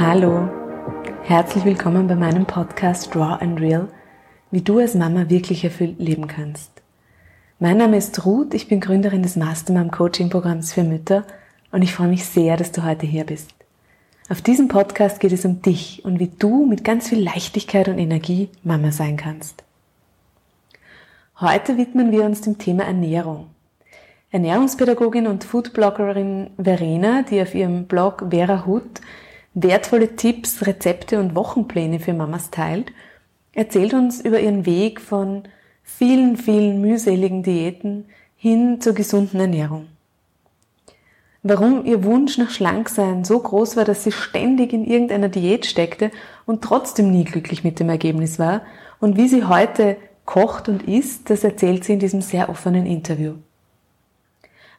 Hallo, herzlich willkommen bei meinem Podcast Raw and Real, wie du als Mama wirklich erfüllt leben kannst. Mein Name ist Ruth, ich bin Gründerin des Mastermom Coaching Programms für Mütter und ich freue mich sehr, dass du heute hier bist. Auf diesem Podcast geht es um dich und wie du mit ganz viel Leichtigkeit und Energie Mama sein kannst. Heute widmen wir uns dem Thema Ernährung. Ernährungspädagogin und Foodbloggerin Verena, die auf ihrem Blog Vera Hut wertvolle Tipps, Rezepte und Wochenpläne für Mamas teilt, erzählt uns über ihren Weg von vielen, vielen mühseligen Diäten hin zur gesunden Ernährung. Warum ihr Wunsch nach Schlanksein so groß war, dass sie ständig in irgendeiner Diät steckte und trotzdem nie glücklich mit dem Ergebnis war und wie sie heute kocht und isst, das erzählt sie in diesem sehr offenen Interview.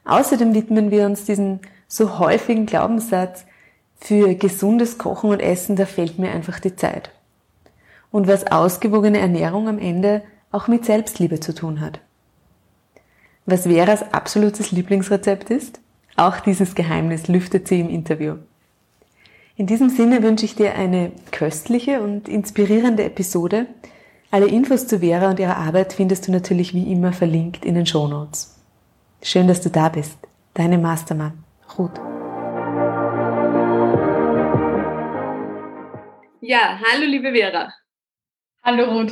Außerdem widmen wir uns diesem so häufigen Glaubenssatz, für gesundes Kochen und Essen, da fehlt mir einfach die Zeit. Und was ausgewogene Ernährung am Ende auch mit Selbstliebe zu tun hat. Was Veras absolutes Lieblingsrezept ist? Auch dieses Geheimnis lüftet sie im Interview. In diesem Sinne wünsche ich dir eine köstliche und inspirierende Episode. Alle Infos zu Vera und ihrer Arbeit findest du natürlich wie immer verlinkt in den Show Notes. Schön, dass du da bist. Deine Mastermann, Ruth. Ja, hallo liebe Vera. Hallo Ruth.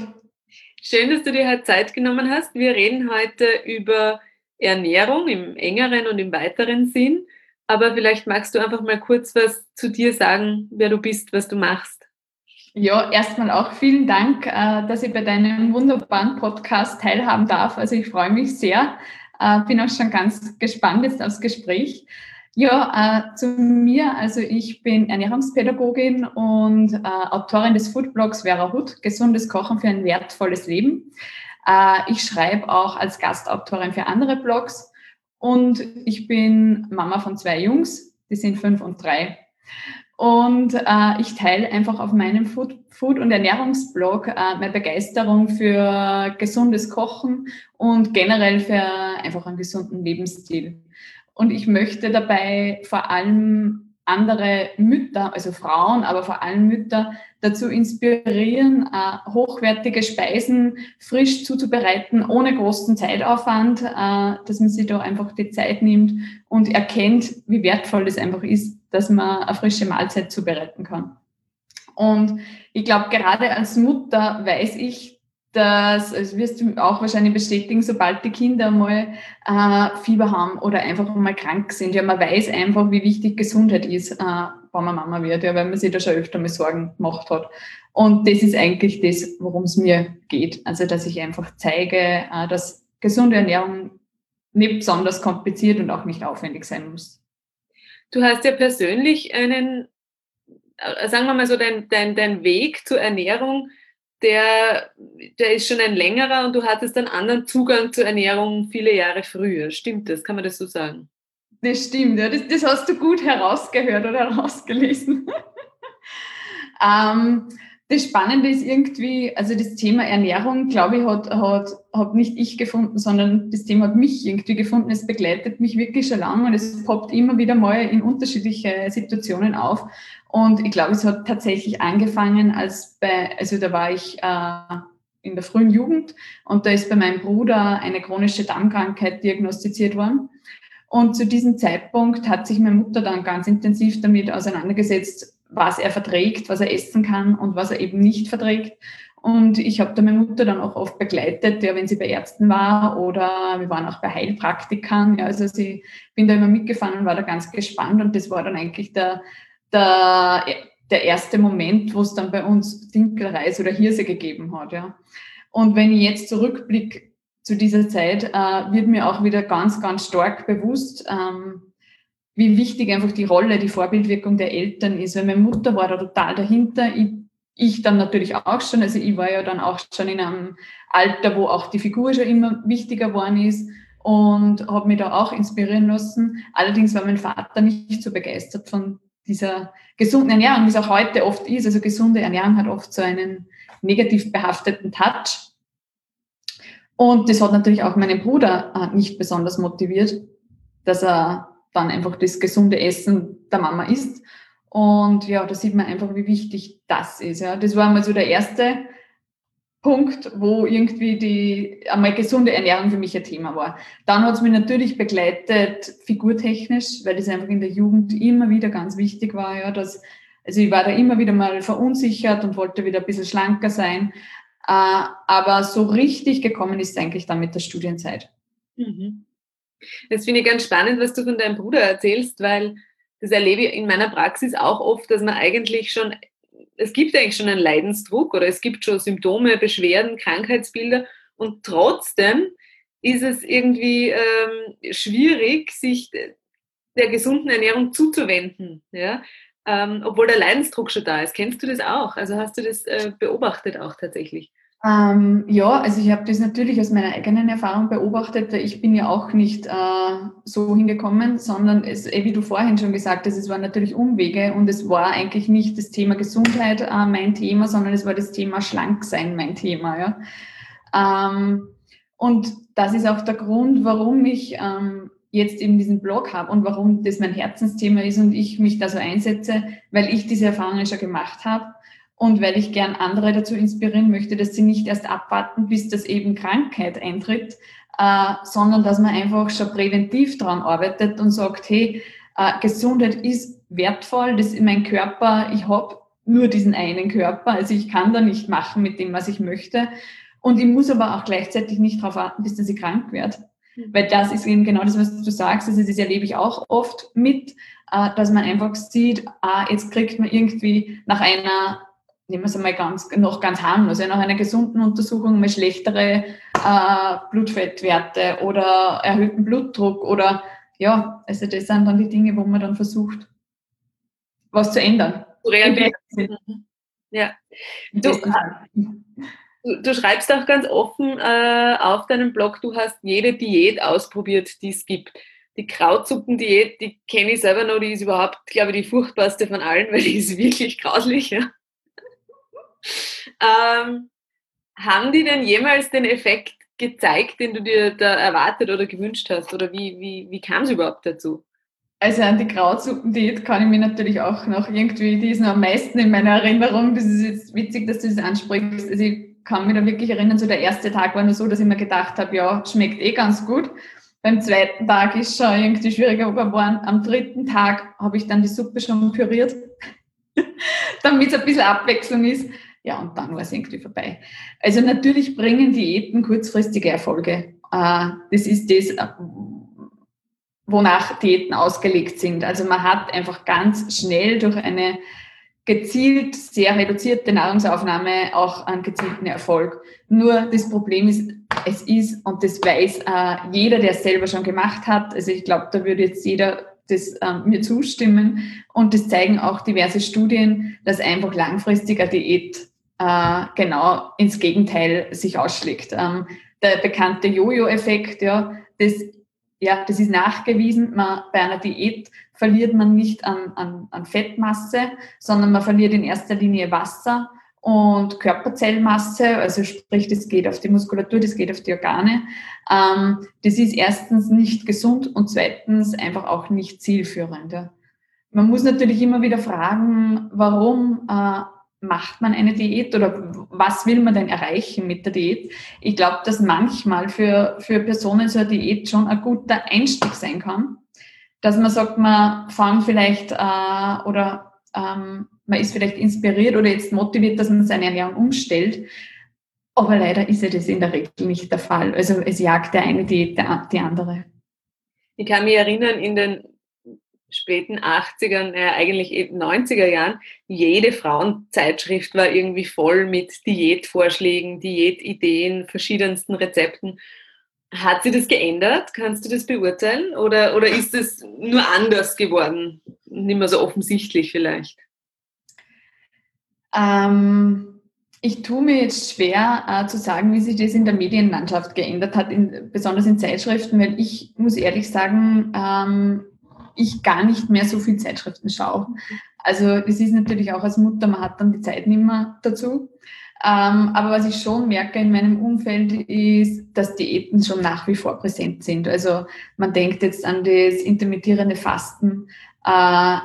Schön, dass du dir heute Zeit genommen hast. Wir reden heute über Ernährung im engeren und im weiteren Sinn. Aber vielleicht magst du einfach mal kurz was zu dir sagen, wer du bist, was du machst. Ja, erstmal auch vielen Dank, äh, dass ich bei deinem wunderbaren Podcast teilhaben darf. Also ich freue mich sehr. Äh, bin auch schon ganz gespannt jetzt aufs Gespräch. Ja, äh, zu mir. Also ich bin Ernährungspädagogin und äh, Autorin des Foodblogs Vera Hut, gesundes Kochen für ein wertvolles Leben. Äh, ich schreibe auch als Gastautorin für andere Blogs und ich bin Mama von zwei Jungs, die sind fünf und drei. Und äh, ich teile einfach auf meinem Food, Food und Ernährungsblog äh, meine Begeisterung für gesundes Kochen und generell für einfach einen gesunden Lebensstil. Und ich möchte dabei vor allem andere Mütter, also Frauen, aber vor allem Mütter dazu inspirieren, äh, hochwertige Speisen frisch zuzubereiten, ohne großen Zeitaufwand, äh, dass man sich da einfach die Zeit nimmt und erkennt, wie wertvoll es einfach ist, dass man eine frische Mahlzeit zubereiten kann. Und ich glaube, gerade als Mutter weiß ich, dass, also wirst du auch wahrscheinlich bestätigen, sobald die Kinder mal äh, Fieber haben oder einfach mal krank sind, ja, man weiß einfach, wie wichtig Gesundheit ist, äh, wenn man Mama wird, ja, weil man sich da schon öfter mal Sorgen gemacht hat. Und das ist eigentlich das, worum es mir geht. Also, dass ich einfach zeige, äh, dass gesunde Ernährung nicht besonders kompliziert und auch nicht aufwendig sein muss. Du hast ja persönlich einen, äh, sagen wir mal so, dein, dein, dein Weg zur Ernährung der, der ist schon ein längerer und du hattest einen anderen Zugang zur Ernährung viele Jahre früher. Stimmt das? Kann man das so sagen? Das stimmt, ja. Das, das hast du gut herausgehört oder herausgelesen. ähm, das Spannende ist irgendwie, also das Thema Ernährung, glaube ich, hat, hat, hat nicht ich gefunden, sondern das Thema hat mich irgendwie gefunden. Es begleitet mich wirklich schon lange und es poppt immer wieder mal in unterschiedliche Situationen auf. Und ich glaube, es hat tatsächlich angefangen, als bei, also da war ich äh, in der frühen Jugend und da ist bei meinem Bruder eine chronische Darmkrankheit diagnostiziert worden. Und zu diesem Zeitpunkt hat sich meine Mutter dann ganz intensiv damit auseinandergesetzt, was er verträgt, was er essen kann und was er eben nicht verträgt. Und ich habe da meine Mutter dann auch oft begleitet, ja, wenn sie bei Ärzten war oder wir waren auch bei Heilpraktikern. Ja, also sie bin da immer mitgefahren und war da ganz gespannt und das war dann eigentlich der, der, der erste Moment, wo es dann bei uns Dinkelreis oder Hirse gegeben hat. Ja. Und wenn ich jetzt zurückblicke zu dieser Zeit, äh, wird mir auch wieder ganz, ganz stark bewusst, ähm, wie wichtig einfach die Rolle, die Vorbildwirkung der Eltern ist. Weil meine Mutter war da total dahinter. Ich, ich dann natürlich auch schon. Also ich war ja dann auch schon in einem Alter, wo auch die Figur schon immer wichtiger geworden ist und habe mich da auch inspirieren lassen. Allerdings war mein Vater nicht so begeistert von dieser gesunden Ernährung, wie es auch heute oft ist. Also gesunde Ernährung hat oft so einen negativ behafteten Touch. Und das hat natürlich auch meinen Bruder äh, nicht besonders motiviert, dass er dann einfach das gesunde Essen der Mama isst. Und ja, da sieht man einfach, wie wichtig das ist. Ja. Das war mal so der erste Punkt, wo irgendwie die einmal gesunde Ernährung für mich ein Thema war. Dann hat es mich natürlich begleitet, figurtechnisch, weil das einfach in der Jugend immer wieder ganz wichtig war, ja, dass, also ich war da immer wieder mal verunsichert und wollte wieder ein bisschen schlanker sein. Äh, aber so richtig gekommen ist es eigentlich dann mit der Studienzeit. Mhm. Das finde ich ganz spannend, was du von deinem Bruder erzählst, weil das erlebe ich in meiner Praxis auch oft, dass man eigentlich schon, es gibt eigentlich schon einen Leidensdruck oder es gibt schon Symptome, Beschwerden, Krankheitsbilder und trotzdem ist es irgendwie ähm, schwierig, sich der gesunden Ernährung zuzuwenden, ja? Ähm, obwohl der Leidensdruck schon da ist. Kennst du das auch? Also hast du das äh, beobachtet auch tatsächlich? Ähm, ja, also ich habe das natürlich aus meiner eigenen Erfahrung beobachtet. Ich bin ja auch nicht äh, so hingekommen, sondern es, eh, wie du vorhin schon gesagt hast, es waren natürlich Umwege und es war eigentlich nicht das Thema Gesundheit äh, mein Thema, sondern es war das Thema Schlanksein mein Thema. Ja. Ähm, und das ist auch der Grund, warum ich ähm, jetzt eben diesen Blog habe und warum das mein Herzensthema ist und ich mich da so einsetze, weil ich diese Erfahrungen schon gemacht habe und weil ich gern andere dazu inspirieren möchte, dass sie nicht erst abwarten, bis das eben Krankheit eintritt, äh, sondern dass man einfach schon präventiv daran arbeitet und sagt, hey, äh, Gesundheit ist wertvoll, das ist mein Körper, ich habe nur diesen einen Körper, also ich kann da nicht machen mit dem, was ich möchte. Und ich muss aber auch gleichzeitig nicht darauf warten, bis dass ich krank werde. Mhm. Weil das ist eben genau das, was du sagst. Also das erlebe ich auch oft mit, äh, dass man einfach sieht, ah, jetzt kriegt man irgendwie nach einer nehmen wir es einmal ganz, noch ganz harmlos, ja, nach einer gesunden Untersuchung mal schlechtere äh, Blutfettwerte oder erhöhten Blutdruck oder ja, also das sind dann die Dinge, wo man dann versucht, was zu ändern. Reagieren. Ja. Du, du, du, schreibst auch ganz offen äh, auf deinem Blog, du hast jede Diät ausprobiert, die es gibt. Die Krautsuppen-Diät, die kenne ich selber noch, die ist überhaupt, glaube ich, die furchtbarste von allen, weil die ist wirklich grauslich. Ja? Ähm, haben die denn jemals den Effekt gezeigt, den du dir da erwartet oder gewünscht hast? Oder wie, wie, wie kam es überhaupt dazu? Also an die Krautsuppendiät kann ich mich natürlich auch noch irgendwie, die ist noch am meisten in meiner Erinnerung. Das ist jetzt witzig, dass du das ansprichst. Also ich kann mich da wirklich erinnern, so der erste Tag war nur so, dass ich mir gedacht habe, ja, schmeckt eh ganz gut. Beim zweiten Tag ist schon irgendwie schwieriger geworden. Am dritten Tag habe ich dann die Suppe schon püriert, damit es ein bisschen Abwechslung ist. Ja, und dann war es irgendwie vorbei. Also natürlich bringen Diäten kurzfristige Erfolge. Äh, das ist das, äh, wonach Diäten ausgelegt sind. Also man hat einfach ganz schnell durch eine gezielt sehr reduzierte Nahrungsaufnahme auch einen gezielten Erfolg. Nur das Problem ist, es ist, und das weiß äh, jeder, der es selber schon gemacht hat, also ich glaube, da würde jetzt jeder das ähm, mir zustimmen. Und das zeigen auch diverse Studien, dass einfach langfristig eine Diät äh, genau ins Gegenteil sich ausschlägt. Ähm, der bekannte Jojo-Effekt, ja, das, ja, das ist nachgewiesen. Man, bei einer Diät verliert man nicht an, an, an Fettmasse, sondern man verliert in erster Linie Wasser und Körperzellmasse, also sprich, das geht auf die Muskulatur, das geht auf die Organe. Ähm, das ist erstens nicht gesund und zweitens einfach auch nicht zielführend. Ja. Man muss natürlich immer wieder fragen, warum äh, macht man eine Diät oder was will man denn erreichen mit der Diät? Ich glaube, dass manchmal für, für Personen so eine Diät schon ein guter Einstieg sein kann. Dass man sagt, man fängt vielleicht äh, oder ähm, man ist vielleicht inspiriert oder jetzt motiviert, dass man seine Ernährung umstellt. Aber leider ist ja das in der Regel nicht der Fall. Also es jagt der eine Diät die andere. Ich kann mich erinnern, in den späten 80ern, äh, eigentlich 90er Jahren, jede Frauenzeitschrift war irgendwie voll mit Diätvorschlägen, Diätideen, verschiedensten Rezepten. Hat sich das geändert? Kannst du das beurteilen? Oder, oder ist es nur anders geworden? Nicht mehr so offensichtlich vielleicht? Ähm, ich tue mir jetzt schwer äh, zu sagen, wie sich das in der Medienlandschaft geändert hat, in, besonders in Zeitschriften, weil ich muss ehrlich sagen, ähm, ich gar nicht mehr so viel Zeitschriften schaue. Also das ist natürlich auch als Mutter, man hat dann die Zeit nicht mehr dazu. Ähm, aber was ich schon merke in meinem Umfeld ist, dass Diäten schon nach wie vor präsent sind. Also man denkt jetzt an das intermittierende Fasten, äh,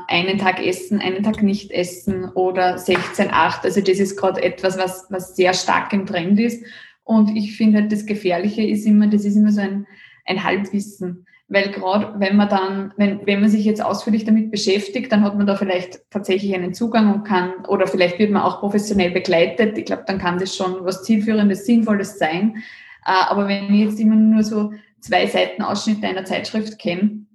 einen Tag essen, einen Tag nicht essen oder 16-8. Also das ist gerade etwas, was, was sehr stark im Trend ist. Und ich finde halt, das Gefährliche ist immer, das ist immer so ein, ein Halbwissen. Weil gerade wenn man dann, wenn, wenn man sich jetzt ausführlich damit beschäftigt, dann hat man da vielleicht tatsächlich einen Zugang und kann, oder vielleicht wird man auch professionell begleitet. Ich glaube, dann kann das schon was Zielführendes, Sinnvolles sein. Äh, aber wenn ich jetzt immer nur so zwei Seiten Ausschnitte einer Zeitschrift kenne,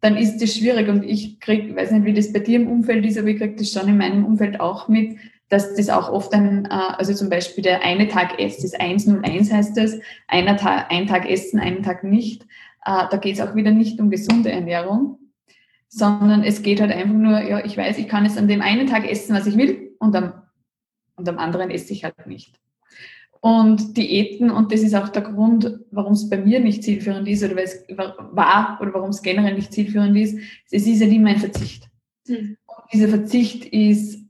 dann ist das schwierig. Und ich krieg, weiß nicht, wie das bei dir im Umfeld ist, aber ich kriege das schon in meinem Umfeld auch mit, dass das auch oft ein, äh, also zum Beispiel der eine Tag Essen, das 101 heißt das, einer Tag, ein Tag essen, einen Tag nicht. Äh, da geht es auch wieder nicht um gesunde Ernährung, sondern es geht halt einfach nur, ja, ich weiß, ich kann es an dem einen Tag essen, was ich will, und am, und am anderen esse ich halt nicht. Und Diäten, und das ist auch der Grund, warum es bei mir nicht zielführend ist oder weil es war oder warum es generell nicht zielführend ist, es ist ja immer ein Verzicht. Mhm. Und dieser Verzicht ist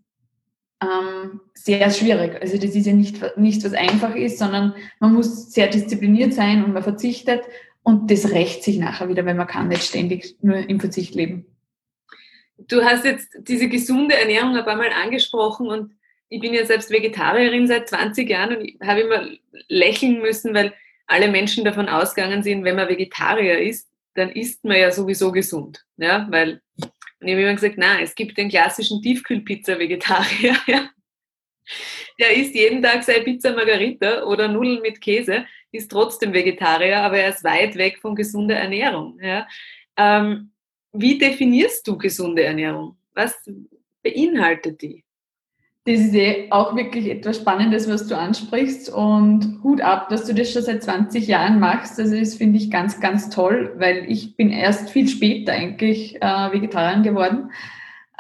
ähm, sehr schwierig. Also das ist ja nicht, nichts, was einfach ist, sondern man muss sehr diszipliniert sein und man verzichtet und das rächt sich nachher wieder, weil man kann nicht ständig nur im Verzicht leben. Du hast jetzt diese gesunde Ernährung ein paar Mal angesprochen und ich bin ja selbst Vegetarierin seit 20 Jahren und habe immer lächeln müssen, weil alle Menschen davon ausgegangen sind, wenn man Vegetarier ist, dann isst man ja sowieso gesund. Ja, weil, und ich habe immer gesagt, nein, es gibt den klassischen Tiefkühlpizza-Vegetarier. Ja. Der isst jeden Tag seine Pizza Margarita oder Nudeln mit Käse, ist trotzdem Vegetarier, aber er ist weit weg von gesunder Ernährung. Ja. Ähm, wie definierst du gesunde Ernährung? Was beinhaltet die? Das ist eh auch wirklich etwas Spannendes, was du ansprichst und Hut ab, dass du das schon seit 20 Jahren machst. Also das finde ich ganz, ganz toll, weil ich bin erst viel später eigentlich äh, Vegetarierin geworden.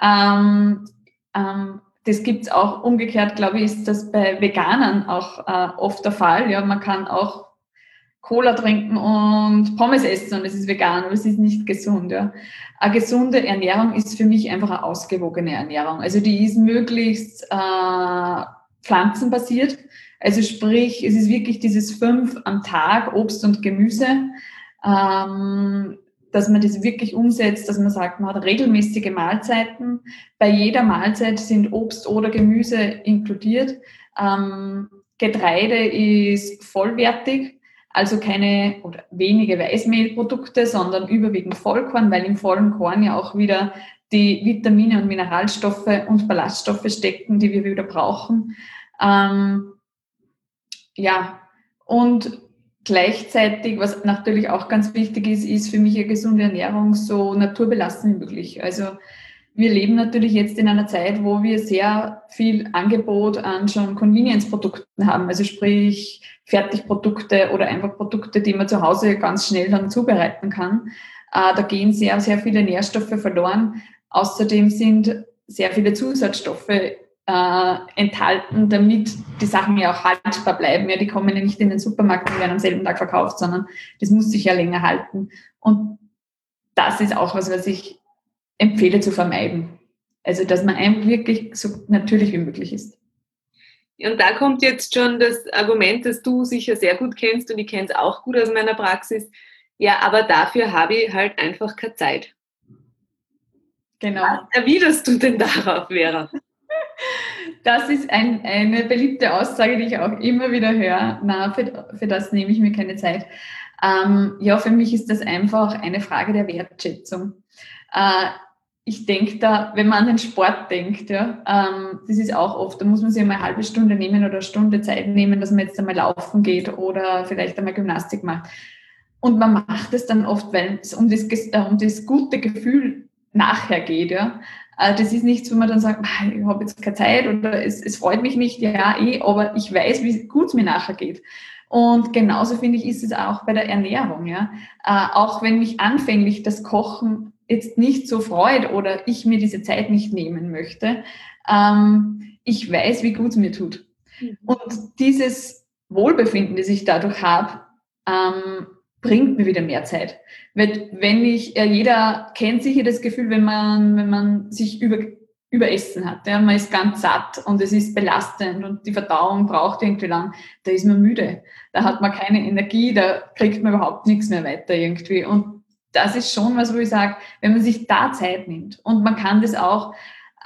Ähm, ähm, das gibt's auch umgekehrt, glaube ich, ist das bei Veganern auch äh, oft der Fall. Ja, man kann auch Cola trinken und Pommes essen und es ist vegan, aber es ist nicht gesund. Ja. Eine gesunde Ernährung ist für mich einfach eine ausgewogene Ernährung. Also die ist möglichst äh, pflanzenbasiert. Also sprich, es ist wirklich dieses fünf am Tag Obst und Gemüse, ähm, dass man das wirklich umsetzt, dass man sagt, man hat regelmäßige Mahlzeiten. Bei jeder Mahlzeit sind Obst oder Gemüse inkludiert. Ähm, Getreide ist vollwertig also keine oder wenige Weißmehlprodukte, sondern überwiegend Vollkorn, weil im vollen Korn ja auch wieder die Vitamine und Mineralstoffe und Ballaststoffe stecken, die wir wieder brauchen. Ähm, ja, und gleichzeitig, was natürlich auch ganz wichtig ist, ist für mich eine gesunde Ernährung so naturbelassen wie möglich. Also wir leben natürlich jetzt in einer Zeit, wo wir sehr viel Angebot an schon Convenience-Produkten haben, also sprich Fertigprodukte oder einfach Produkte, die man zu Hause ganz schnell dann zubereiten kann. Äh, da gehen sehr, sehr viele Nährstoffe verloren. Außerdem sind sehr viele Zusatzstoffe äh, enthalten, damit die Sachen ja auch haltbar bleiben. Ja, die kommen ja nicht in den Supermarkt und werden am selben Tag verkauft, sondern das muss sich ja länger halten. Und das ist auch was, was ich empfehle zu vermeiden. Also, dass man einfach wirklich so natürlich wie möglich ist. Und da kommt jetzt schon das Argument, das du sicher sehr gut kennst und ich kenne es auch gut aus meiner Praxis. Ja, aber dafür habe ich halt einfach keine Zeit. Genau. Was erwiderst du denn darauf, Vera? Das ist ein, eine beliebte Aussage, die ich auch immer wieder höre. Na, für, für das nehme ich mir keine Zeit. Ähm, ja, für mich ist das einfach eine Frage der Wertschätzung. Äh, ich denke da, wenn man an den Sport denkt, ja, ähm, das ist auch oft, da muss man sich einmal eine halbe Stunde nehmen oder eine Stunde Zeit nehmen, dass man jetzt einmal laufen geht oder vielleicht einmal Gymnastik macht. Und man macht es dann oft, weil es um das, äh, um das gute Gefühl nachher geht. Ja. Äh, das ist nichts, wo man dann sagt, ich habe jetzt keine Zeit oder es, es freut mich nicht, ja, eh, aber ich weiß, wie gut es mir nachher geht. Und genauso finde ich, ist es auch bei der Ernährung. Ja. Äh, auch wenn mich anfänglich das Kochen jetzt nicht so freut oder ich mir diese Zeit nicht nehmen möchte, ähm, ich weiß, wie gut es mir tut. Mhm. Und dieses Wohlbefinden, das ich dadurch habe, ähm, bringt mir wieder mehr Zeit. Weil wenn ich, äh, jeder kennt sicher das Gefühl, wenn man, wenn man sich über, überessen hat. Ja, man ist ganz satt und es ist belastend und die Verdauung braucht irgendwie lang. Da ist man müde. Da hat man keine Energie, da kriegt man überhaupt nichts mehr weiter irgendwie. Und das ist schon was, wo ich sage, wenn man sich da Zeit nimmt und man kann das auch,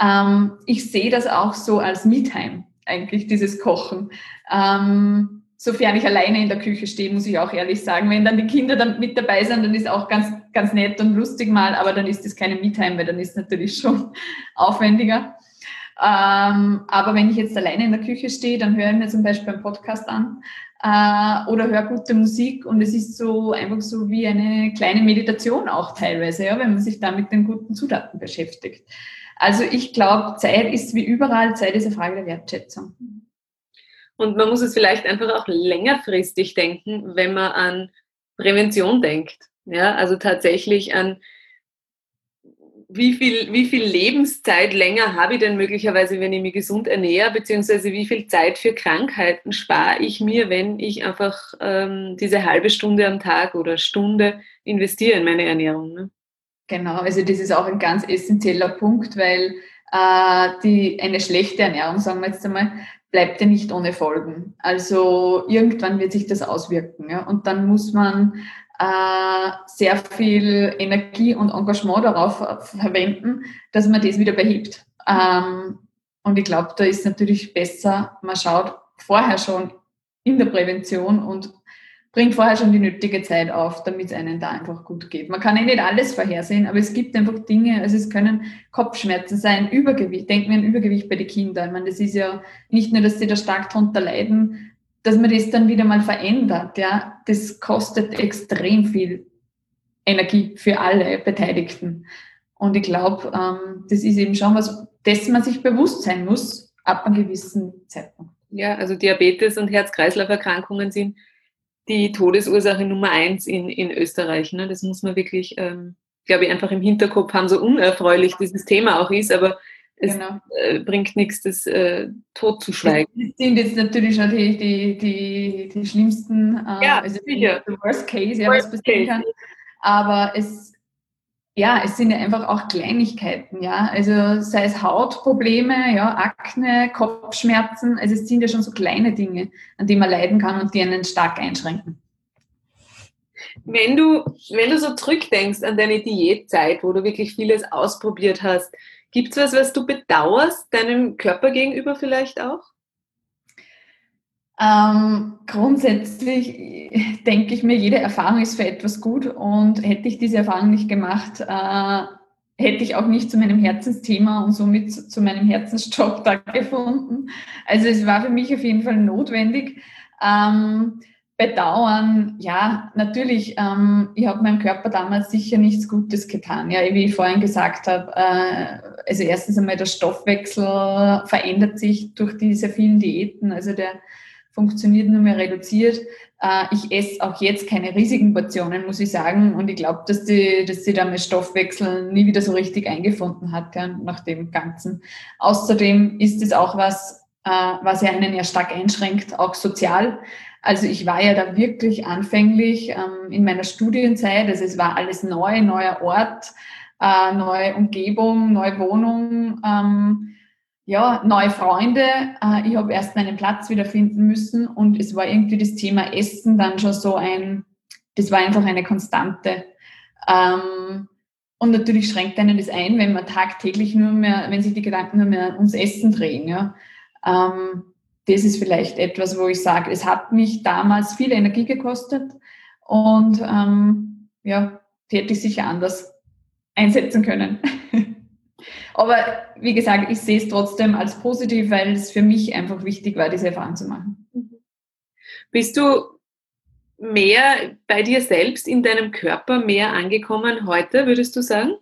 ähm, ich sehe das auch so als Me-Time, eigentlich dieses Kochen. Ähm, sofern ich alleine in der Küche stehe, muss ich auch ehrlich sagen. Wenn dann die Kinder dann mit dabei sind, dann ist auch ganz, ganz nett und lustig mal, aber dann ist das keine Me-Time, weil dann ist es natürlich schon aufwendiger. Ähm, aber wenn ich jetzt alleine in der Küche stehe, dann höre ich mir zum Beispiel einen Podcast an äh, oder höre gute Musik und es ist so einfach so wie eine kleine Meditation auch teilweise, ja, wenn man sich da mit den guten Zutaten beschäftigt. Also ich glaube, Zeit ist wie überall, Zeit ist eine Frage der Wertschätzung. Und man muss es vielleicht einfach auch längerfristig denken, wenn man an Prävention denkt. Ja, also tatsächlich an wie viel, wie viel Lebenszeit länger habe ich denn möglicherweise, wenn ich mich gesund ernähre, beziehungsweise wie viel Zeit für Krankheiten spare ich mir, wenn ich einfach ähm, diese halbe Stunde am Tag oder Stunde investiere in meine Ernährung. Ne? Genau, also das ist auch ein ganz essentieller Punkt, weil äh, die, eine schlechte Ernährung, sagen wir jetzt einmal, bleibt ja nicht ohne Folgen. Also irgendwann wird sich das auswirken. Ja? Und dann muss man äh, sehr viel Energie und Engagement darauf verwenden, dass man das wieder behebt. Ähm, und ich glaube, da ist natürlich besser, man schaut vorher schon in der Prävention und bringt vorher schon die nötige Zeit auf, damit es einem da einfach gut geht. Man kann ja nicht alles vorhersehen, aber es gibt einfach Dinge, also es können Kopfschmerzen sein, Übergewicht. Denken wir an Übergewicht bei den Kindern. Ich meine, das ist ja nicht nur, dass sie da stark drunter leiden, dass man das dann wieder mal verändert, ja, das kostet extrem viel Energie für alle Beteiligten. Und ich glaube, ähm, das ist eben schon was, dessen man sich bewusst sein muss, ab einem gewissen Zeitpunkt. Ja, also Diabetes und Herz-Kreislauf-Erkrankungen sind die Todesursache Nummer eins in, in Österreich. Ne? Das muss man wirklich, ähm, glaube ich, einfach im Hinterkopf haben, so unerfreulich dieses Thema auch ist, aber es genau. äh, bringt nichts, das äh, totzuschweigen. Das sind jetzt natürlich schon die, die, die, die schlimmsten, äh, ja, also sicher. The worst case, ja, worst was passieren kann. Aber es, ja, es sind ja einfach auch Kleinigkeiten, ja. Also sei es Hautprobleme, ja, Akne, Kopfschmerzen, also es sind ja schon so kleine Dinge, an die man leiden kann und die einen stark einschränken. Wenn du, wenn du so zurückdenkst an deine Diätzeit, wo du wirklich vieles ausprobiert hast, Gibt es was, was du bedauerst, deinem Körper gegenüber vielleicht auch? Ähm, grundsätzlich denke ich mir, jede Erfahrung ist für etwas gut und hätte ich diese Erfahrung nicht gemacht, äh, hätte ich auch nicht zu meinem Herzensthema und somit zu meinem Herzensjob da gefunden. Also es war für mich auf jeden Fall notwendig. Ähm, bedauern, ja, natürlich, ähm, ich habe meinem Körper damals sicher nichts Gutes getan. Ja, wie ich vorhin gesagt habe, äh, also erstens einmal der Stoffwechsel verändert sich durch diese vielen Diäten, also der funktioniert nur mehr reduziert. Äh, ich esse auch jetzt keine riesigen Portionen, muss ich sagen, und ich glaube, dass die, dass sie da mit Stoffwechsel nie wieder so richtig eingefunden hat, ja, nach dem Ganzen. Außerdem ist es auch was, äh, was ja einen ja stark einschränkt, auch sozial. Also ich war ja da wirklich anfänglich ähm, in meiner Studienzeit, also es war alles neu, neuer Ort, äh, neue Umgebung, neue Wohnung, ähm, ja, neue Freunde. Äh, ich habe erst meinen Platz wiederfinden müssen und es war irgendwie das Thema Essen dann schon so ein, das war einfach eine Konstante. Ähm, und natürlich schränkt einen das ein, wenn man tagtäglich nur mehr, wenn sich die Gedanken nur mehr ums Essen drehen. Ja. Ähm, das ist vielleicht etwas, wo ich sage, es hat mich damals viel Energie gekostet und ähm, ja, die hätte ich sicher anders einsetzen können. Aber wie gesagt, ich sehe es trotzdem als positiv, weil es für mich einfach wichtig war, diese Erfahrung zu machen. Bist du mehr bei dir selbst in deinem Körper mehr angekommen heute, würdest du sagen?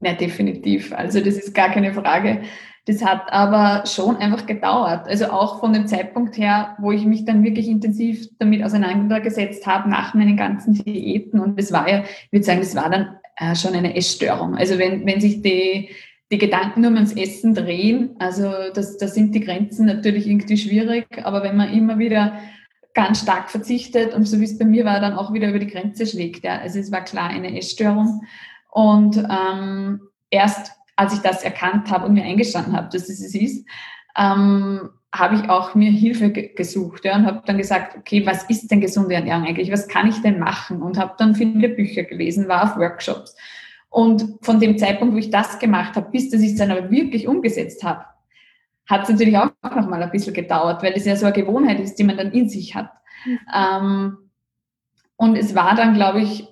Ja, definitiv. Also das ist gar keine Frage. Das hat aber schon einfach gedauert. Also auch von dem Zeitpunkt her, wo ich mich dann wirklich intensiv damit auseinandergesetzt habe nach meinen ganzen Diäten. Und das war ja, ich würde sagen, das war dann äh, schon eine Essstörung. Also wenn, wenn sich die, die Gedanken nur ums Essen drehen, also das, da sind die Grenzen natürlich irgendwie schwierig. Aber wenn man immer wieder ganz stark verzichtet und so wie es bei mir war, dann auch wieder über die Grenze schlägt. Ja. Also es war klar eine Essstörung. Und ähm, erst als ich das erkannt habe und mir eingestanden habe, dass es es ist, ähm, habe ich auch mir Hilfe gesucht ja, und habe dann gesagt, okay, was ist denn gesunde Ernährung eigentlich? Was kann ich denn machen? Und habe dann viele Bücher gelesen, war auf Workshops. Und von dem Zeitpunkt, wo ich das gemacht habe, bis dass ich es dann aber wirklich umgesetzt habe, hat es natürlich auch noch mal ein bisschen gedauert, weil es ja so eine Gewohnheit ist, die man dann in sich hat. Ähm, und es war dann, glaube ich,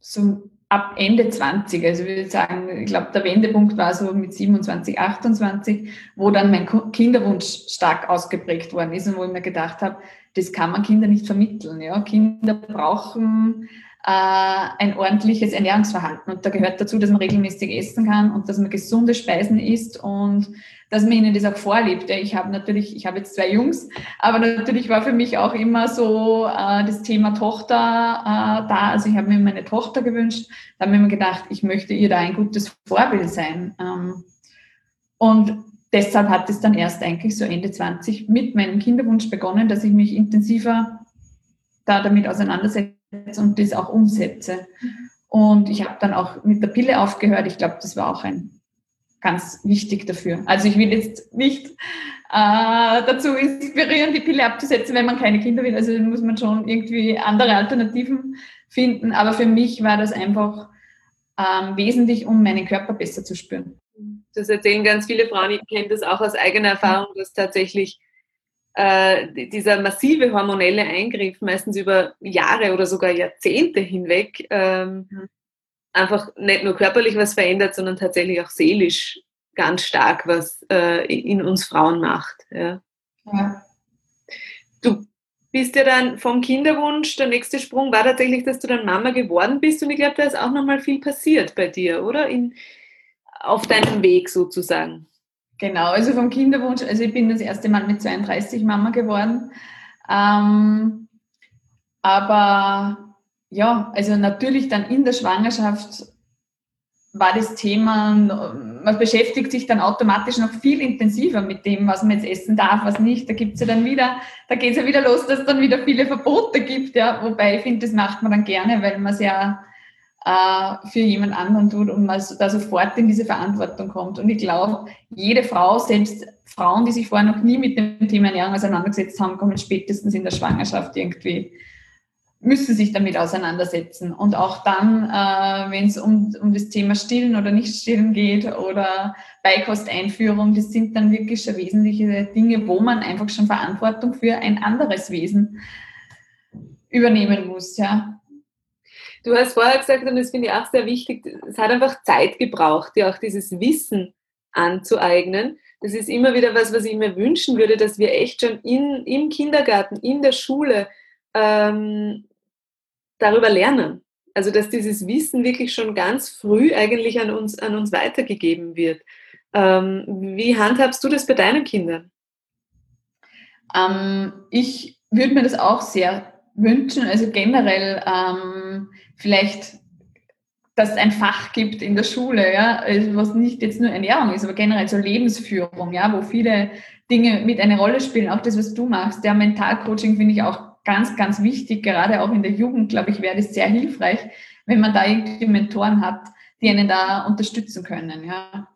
so ab Ende 20, also ich würde sagen, ich glaube, der Wendepunkt war so mit 27, 28, wo dann mein Kinderwunsch stark ausgeprägt worden ist und wo ich mir gedacht habe, das kann man Kinder nicht vermitteln. Ja? Kinder brauchen ein ordentliches Ernährungsverhalten und da gehört dazu, dass man regelmäßig essen kann und dass man gesunde Speisen isst und dass man ihnen das auch vorlebt. Ich habe natürlich, ich habe jetzt zwei Jungs, aber natürlich war für mich auch immer so äh, das Thema Tochter äh, da. Also ich habe mir meine Tochter gewünscht, da habe ich mir gedacht, ich möchte ihr da ein gutes Vorbild sein. Ähm, und deshalb hat es dann erst eigentlich so Ende 20 mit meinem Kinderwunsch begonnen, dass ich mich intensiver da damit auseinandersetze und das auch umsetze. Und ich habe dann auch mit der Pille aufgehört. Ich glaube, das war auch ein ganz wichtig dafür. Also ich will jetzt nicht äh, dazu inspirieren, die Pille abzusetzen, wenn man keine Kinder will. Also muss man schon irgendwie andere Alternativen finden. Aber für mich war das einfach ähm, wesentlich, um meinen Körper besser zu spüren. Das erzählen ganz viele Frauen. Ich kenne das auch aus eigener Erfahrung, dass tatsächlich äh, dieser massive hormonelle Eingriff meistens über Jahre oder sogar Jahrzehnte hinweg ähm, mhm einfach nicht nur körperlich was verändert, sondern tatsächlich auch seelisch ganz stark was äh, in uns Frauen macht. Ja. ja. Du bist ja dann vom Kinderwunsch, der nächste Sprung war tatsächlich, dass du dann Mama geworden bist und ich glaube, da ist auch nochmal viel passiert bei dir, oder? In, auf deinem Weg sozusagen. Genau, also vom Kinderwunsch, also ich bin das erste Mal mit 32 Mama geworden. Ähm, aber ja, also natürlich dann in der Schwangerschaft war das Thema, man beschäftigt sich dann automatisch noch viel intensiver mit dem, was man jetzt essen darf, was nicht. Da gibt's ja dann wieder, da geht's ja wieder los, dass es dann wieder viele Verbote gibt, ja. Wobei ich finde, das macht man dann gerne, weil man es ja äh, für jemand anderen tut und man da sofort in diese Verantwortung kommt. Und ich glaube, jede Frau, selbst Frauen, die sich vorher noch nie mit dem Thema Ernährung auseinandergesetzt haben, kommen spätestens in der Schwangerschaft irgendwie müssen sich damit auseinandersetzen. Und auch dann, äh, wenn es um, um das Thema Stillen oder Nicht-Stillen geht oder Beikosteinführung, das sind dann wirklich schon wesentliche Dinge, wo man einfach schon Verantwortung für ein anderes Wesen übernehmen muss. Ja. Du hast vorher gesagt, und das finde ich auch sehr wichtig, es hat einfach Zeit gebraucht, dir auch dieses Wissen anzueignen. Das ist immer wieder was, was ich mir wünschen würde, dass wir echt schon in, im Kindergarten, in der Schule, ähm, darüber lernen. Also dass dieses Wissen wirklich schon ganz früh eigentlich an uns, an uns weitergegeben wird. Ähm, wie handhabst du das bei deinen Kindern? Ähm, ich würde mir das auch sehr wünschen, also generell ähm, vielleicht, dass es ein Fach gibt in der Schule, ja, also was nicht jetzt nur Ernährung ist, aber generell so Lebensführung, ja, wo viele Dinge mit eine Rolle spielen, auch das, was du machst. Der Mentalcoaching finde ich auch ganz, ganz wichtig, gerade auch in der Jugend, glaube ich, wäre das sehr hilfreich, wenn man da irgendwie Mentoren hat, die einen da unterstützen können. Ja.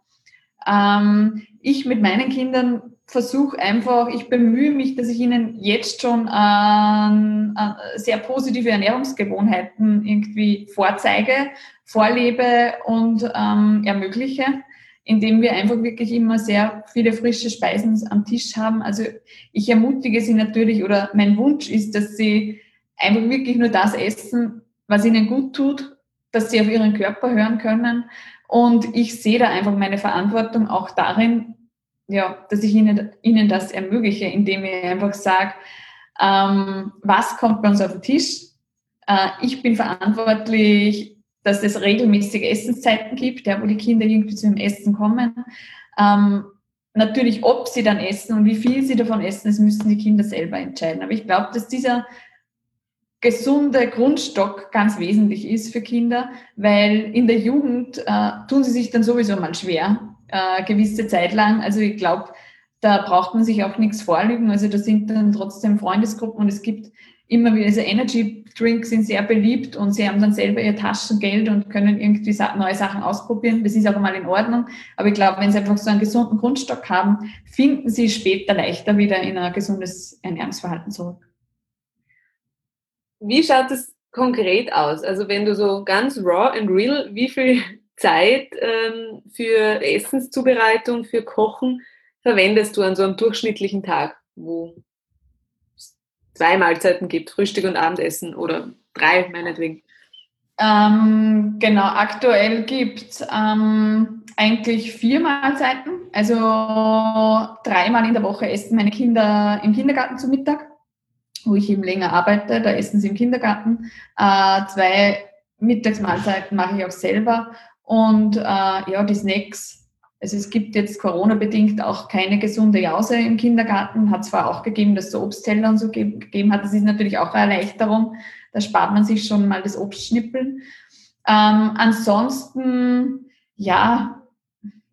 Ähm, ich mit meinen Kindern versuche einfach, ich bemühe mich, dass ich ihnen jetzt schon ähm, äh, sehr positive Ernährungsgewohnheiten irgendwie vorzeige, vorlebe und ähm, ermögliche indem wir einfach wirklich immer sehr viele frische Speisen am Tisch haben. Also ich ermutige sie natürlich oder mein Wunsch ist, dass sie einfach wirklich nur das essen, was ihnen gut tut, dass sie auf ihren Körper hören können. Und ich sehe da einfach meine Verantwortung auch darin, ja, dass ich ihnen, ihnen das ermögliche, indem ich einfach sage, ähm, was kommt bei uns auf den Tisch? Äh, ich bin verantwortlich dass es regelmäßige Essenszeiten gibt, ja, wo die Kinder irgendwie zu dem Essen kommen. Ähm, natürlich, ob sie dann essen und wie viel sie davon essen, das müssen die Kinder selber entscheiden. Aber ich glaube, dass dieser gesunde Grundstock ganz wesentlich ist für Kinder, weil in der Jugend äh, tun sie sich dann sowieso mal schwer, äh, gewisse Zeit lang. Also ich glaube, da braucht man sich auch nichts vorlügen. Also da sind dann trotzdem Freundesgruppen und es gibt immer wieder, also Energy Drinks sind sehr beliebt und sie haben dann selber ihr Taschengeld und können irgendwie neue Sachen ausprobieren. Das ist auch mal in Ordnung. Aber ich glaube, wenn sie einfach so einen gesunden Grundstock haben, finden sie später leichter wieder in ein gesundes Ernährungsverhalten zurück. Wie schaut es konkret aus? Also wenn du so ganz raw and real, wie viel Zeit ähm, für Essenszubereitung, für Kochen verwendest du an so einem durchschnittlichen Tag, wo es zwei Mahlzeiten gibt, Frühstück und Abendessen oder drei meinetwegen? Ähm, genau, aktuell gibt es ähm, eigentlich vier Mahlzeiten. Also dreimal in der Woche essen meine Kinder im Kindergarten zu Mittag wo ich eben länger arbeite, da essen sie im Kindergarten. Äh, zwei Mittagsmahlzeiten mache ich auch selber und äh, ja, die Snacks. Also es gibt jetzt Corona-bedingt auch keine gesunde Jause im Kindergarten. Hat zwar auch gegeben, dass es so Obstteller und so gegeben hat. Das ist natürlich auch eine Erleichterung. Da spart man sich schon mal das Obstschnippeln. Ähm, ansonsten, ja,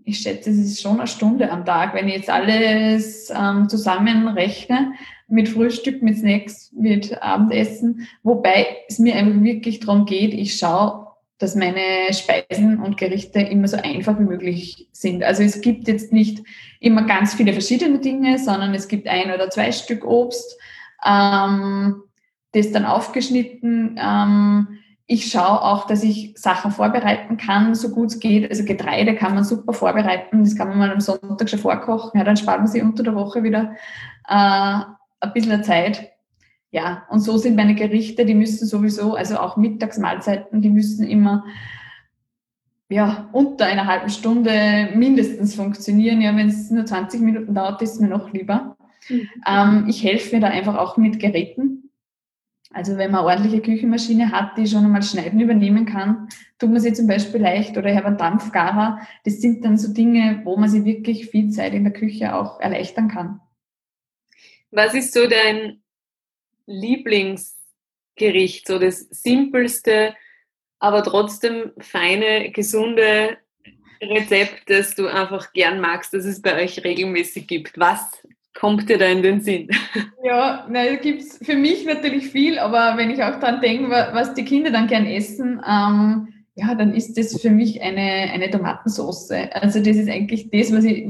ich schätze, es ist schon eine Stunde am Tag, wenn ich jetzt alles ähm, zusammenrechne mit Frühstück, mit Snacks, mit Abendessen, wobei es mir einfach wirklich darum geht, ich schaue, dass meine Speisen und Gerichte immer so einfach wie möglich sind. Also es gibt jetzt nicht immer ganz viele verschiedene Dinge, sondern es gibt ein oder zwei Stück Obst, ähm, das dann aufgeschnitten. Ähm, ich schaue auch, dass ich Sachen vorbereiten kann, so gut es geht. Also Getreide kann man super vorbereiten, das kann man mal am Sonntag schon vorkochen. Ja, dann spart man sich unter der Woche wieder äh, ein bisschen Zeit. Ja, und so sind meine Gerichte, die müssen sowieso, also auch Mittagsmahlzeiten, die müssen immer ja, unter einer halben Stunde mindestens funktionieren. Ja, wenn es nur 20 Minuten dauert, ist es mir noch lieber. Mhm. Ähm, ich helfe mir da einfach auch mit Geräten. Also wenn man eine ordentliche Küchenmaschine hat, die schon einmal Schneiden übernehmen kann, tut man sie zum Beispiel leicht oder ich habe einen Dampfgarer. Das sind dann so Dinge, wo man sich wirklich viel Zeit in der Küche auch erleichtern kann. Was ist so dein Lieblingsgericht, so das simpelste, aber trotzdem feine, gesunde Rezept, das du einfach gern magst, das es bei euch regelmäßig gibt? Was kommt dir da in den Sinn? Ja, na, da gibt es für mich natürlich viel, aber wenn ich auch daran denke, was die Kinder dann gern essen, ähm, ja, dann ist das für mich eine, eine Tomatensauce. Also das ist eigentlich das, was ich,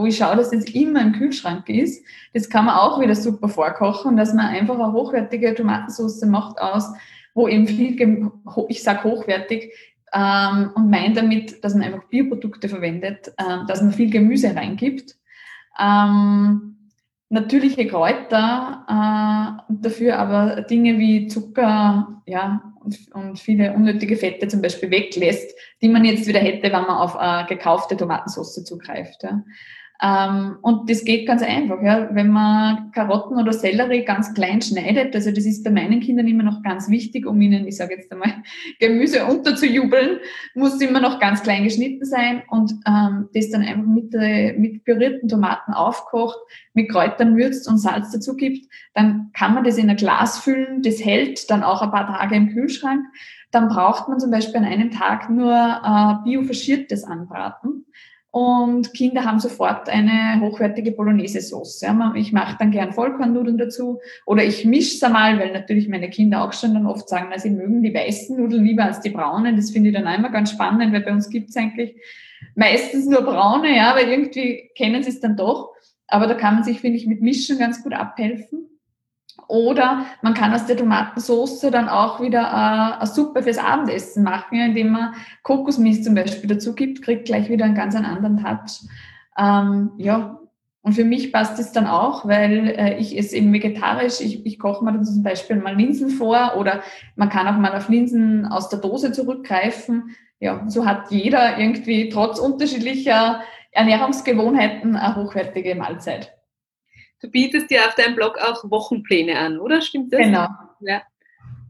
wo ich schaue, dass das immer im Kühlschrank ist. Das kann man auch wieder super vorkochen, dass man einfach eine hochwertige Tomatensauce macht aus, wo eben viel, ich sage hochwertig, ähm, und meine damit, dass man einfach Bioprodukte verwendet, ähm, dass man viel Gemüse reingibt. Ähm, natürliche Kräuter, äh, dafür aber Dinge wie Zucker, ja, und, und, viele unnötige Fette zum Beispiel weglässt, die man jetzt wieder hätte, wenn man auf äh, gekaufte Tomatensauce zugreift. Ja. Ähm, und das geht ganz einfach, ja. Wenn man Karotten oder Sellerie ganz klein schneidet, also das ist bei meinen Kindern immer noch ganz wichtig, um ihnen, ich sage jetzt einmal, Gemüse unterzujubeln, muss immer noch ganz klein geschnitten sein und ähm, das dann einfach mit, äh, mit pürierten Tomaten aufkocht, mit Kräutern würzt und Salz dazu gibt, dann kann man das in ein Glas füllen, das hält dann auch ein paar Tage im Kühlschrank. Dann braucht man zum Beispiel an einem Tag nur äh, biofaschiertes anbraten. Und Kinder haben sofort eine hochwertige Bolognese-Sauce. Ja, ich mache dann gern Vollkornnudeln dazu oder ich mische es einmal, weil natürlich meine Kinder auch schon dann oft sagen, na, sie mögen die weißen Nudeln lieber als die braunen. Das finde ich dann einmal ganz spannend, weil bei uns gibt es eigentlich meistens nur braune, ja, weil irgendwie kennen sie es dann doch. Aber da kann man sich, finde ich, mit Mischen ganz gut abhelfen. Oder man kann aus der Tomatensauce dann auch wieder äh, eine Suppe fürs Abendessen machen, indem man Kokosmilch zum Beispiel dazu gibt, kriegt gleich wieder einen ganz anderen Touch. Ähm, ja, und für mich passt es dann auch, weil äh, ich esse eben vegetarisch. Ich, ich koche mir dann zum Beispiel mal Linsen vor oder man kann auch mal auf Linsen aus der Dose zurückgreifen. Ja, so hat jeder irgendwie trotz unterschiedlicher Ernährungsgewohnheiten eine hochwertige Mahlzeit. Du bietest dir auf deinem Blog auch Wochenpläne an, oder? Stimmt das? Genau. Ja.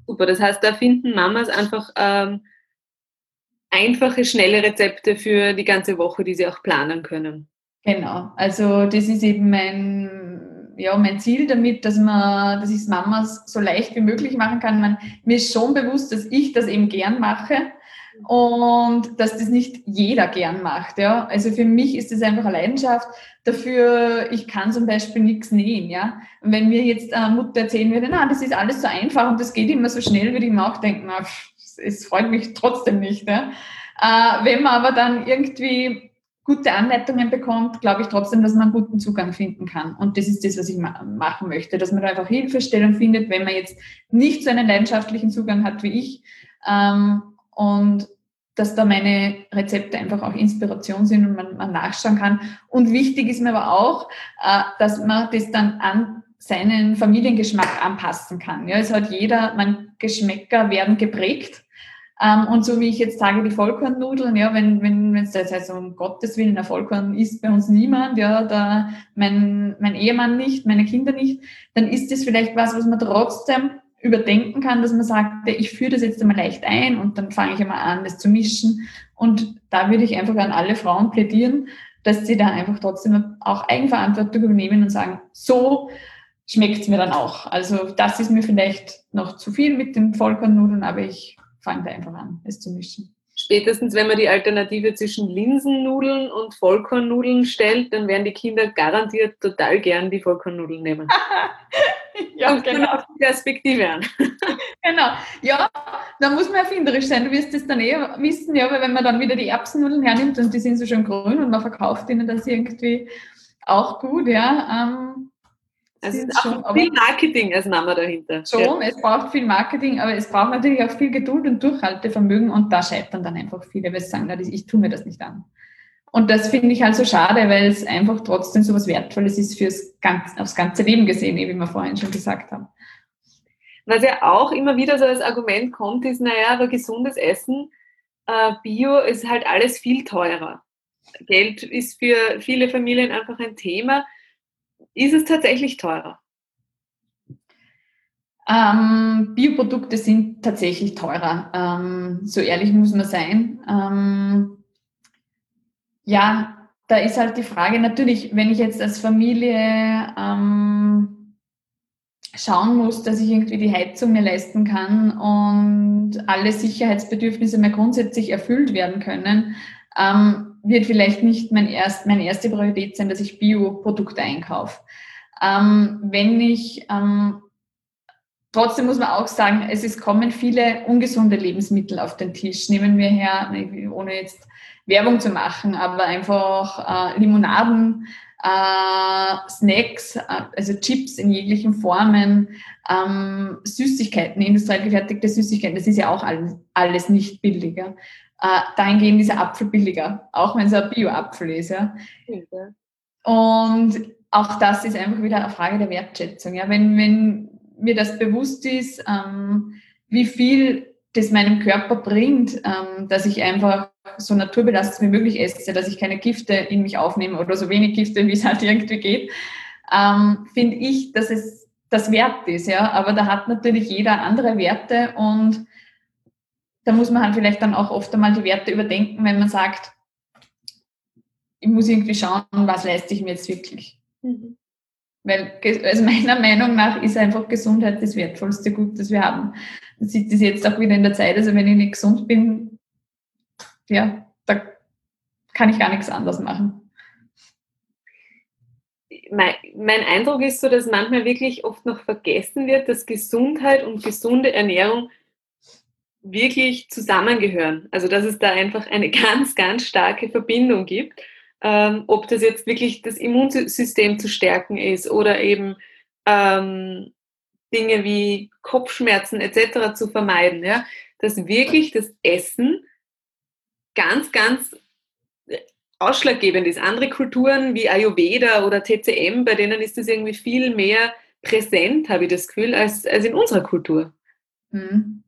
Super. Das heißt, da finden Mamas einfach ähm, einfache, schnelle Rezepte für die ganze Woche, die sie auch planen können. Genau. Also das ist eben mein, ja, mein Ziel damit, dass man, dass ich es Mamas so leicht wie möglich machen kann. Man, mir ist schon bewusst, dass ich das eben gern mache. Und dass das nicht jeder gern macht. Ja? Also für mich ist das einfach eine Leidenschaft. Dafür, ich kann zum Beispiel nichts nähen. Ja? Wenn mir jetzt eine Mutter erzählen würde, na, das ist alles so einfach und das geht immer so schnell, würde ich mir auch denken, na, es freut mich trotzdem nicht. Ja? Äh, wenn man aber dann irgendwie gute Anleitungen bekommt, glaube ich trotzdem, dass man einen guten Zugang finden kann. Und das ist das, was ich ma machen möchte, dass man da einfach Hilfestellung findet, wenn man jetzt nicht so einen leidenschaftlichen Zugang hat wie ich. Ähm, und dass da meine Rezepte einfach auch Inspiration sind und man, man nachschauen kann. Und wichtig ist mir aber auch, äh, dass man das dann an seinen Familiengeschmack anpassen kann. Ja, es hat jeder, mein Geschmäcker werden geprägt. Ähm, und so wie ich jetzt sage, die Vollkornnudeln, ja, wenn, wenn, wenn es das heißt, um Gottes Willen, der Vollkorn isst bei uns niemand, ja, da mein, mein Ehemann nicht, meine Kinder nicht, dann ist das vielleicht was, was man trotzdem überdenken kann, dass man sagt, ich führe das jetzt einmal leicht ein und dann fange ich einmal an, das zu mischen. Und da würde ich einfach an alle Frauen plädieren, dass sie da einfach trotzdem auch Eigenverantwortung übernehmen und sagen, so schmeckt es mir dann auch. Also das ist mir vielleicht noch zu viel mit den Vollkornnudeln, aber ich fange da einfach an, es zu mischen. Spätestens, wenn man die Alternative zwischen Linsennudeln und Vollkornnudeln stellt, dann werden die Kinder garantiert total gern die Vollkornnudeln nehmen. ja, und genau. Auch die Perspektive an. genau. Ja, da muss man erfinderisch sein. Du wirst es dann eh wissen, ja, weil wenn man dann wieder die Erbsennudeln hernimmt und die sind so schön grün und man verkauft ihnen das irgendwie auch gut, ja. Ähm, also es ist auch viel Marketing als Mama dahinter. Schon, ja. es braucht viel Marketing, aber es braucht natürlich auch viel Geduld und Durchhaltevermögen und da scheitern dann einfach viele, weil sie sagen, ich tue mir das nicht an. Und das finde ich halt so schade, weil es einfach trotzdem so was Wertvolles ist fürs ganz, aufs ganze Leben gesehen, wie wir vorhin schon gesagt haben. Was ja auch immer wieder so als Argument kommt, ist, naja, aber gesundes Essen, äh, Bio ist halt alles viel teurer. Geld ist für viele Familien einfach ein Thema ist es tatsächlich teurer? Ähm, Bioprodukte sind tatsächlich teurer. Ähm, so ehrlich muss man sein. Ähm, ja, da ist halt die Frage natürlich, wenn ich jetzt als Familie ähm, schauen muss, dass ich irgendwie die Heizung mir leisten kann und alle Sicherheitsbedürfnisse mehr grundsätzlich erfüllt werden können, ähm, wird vielleicht nicht mein erst, meine erste Priorität sein, dass ich Bioprodukte einkaufe. Ähm, wenn ich, ähm, trotzdem muss man auch sagen, es ist, kommen viele ungesunde Lebensmittel auf den Tisch. Nehmen wir her, ohne jetzt Werbung zu machen, aber einfach äh, Limonaden, äh, Snacks, äh, also Chips in jeglichen Formen, ähm, Süßigkeiten, industriell gefertigte Süßigkeiten, das ist ja auch alles, alles nicht billiger äh, dahingehend ist der Apfel billiger, auch wenn es ein Bio-Apfel ist. Ja. Okay. Und auch das ist einfach wieder eine Frage der Wertschätzung. Ja. Wenn, wenn mir das bewusst ist, ähm, wie viel das meinem Körper bringt, ähm, dass ich einfach so naturbelastet wie möglich esse, dass ich keine Gifte in mich aufnehme oder so wenig Gifte, wie es halt irgendwie geht, ähm, finde ich, dass es das wert ist. Ja. Aber da hat natürlich jeder andere Werte und da muss man halt vielleicht dann auch oft einmal die Werte überdenken, wenn man sagt, ich muss irgendwie schauen, was leiste ich mir jetzt wirklich. Mhm. Weil, also meiner Meinung nach ist einfach Gesundheit das wertvollste Gut, das wir haben. Man sieht das jetzt auch wieder in der Zeit. Also wenn ich nicht gesund bin, ja, da kann ich gar nichts anderes machen. Mein, mein Eindruck ist so, dass manchmal wirklich oft noch vergessen wird, dass Gesundheit und gesunde Ernährung wirklich zusammengehören. Also dass es da einfach eine ganz, ganz starke Verbindung gibt. Ähm, ob das jetzt wirklich das Immunsystem zu stärken ist oder eben ähm, Dinge wie Kopfschmerzen etc. zu vermeiden. Ja? Dass wirklich das Essen ganz, ganz ausschlaggebend ist. Andere Kulturen wie Ayurveda oder TCM, bei denen ist das irgendwie viel mehr präsent, habe ich das Gefühl, als, als in unserer Kultur. Mhm.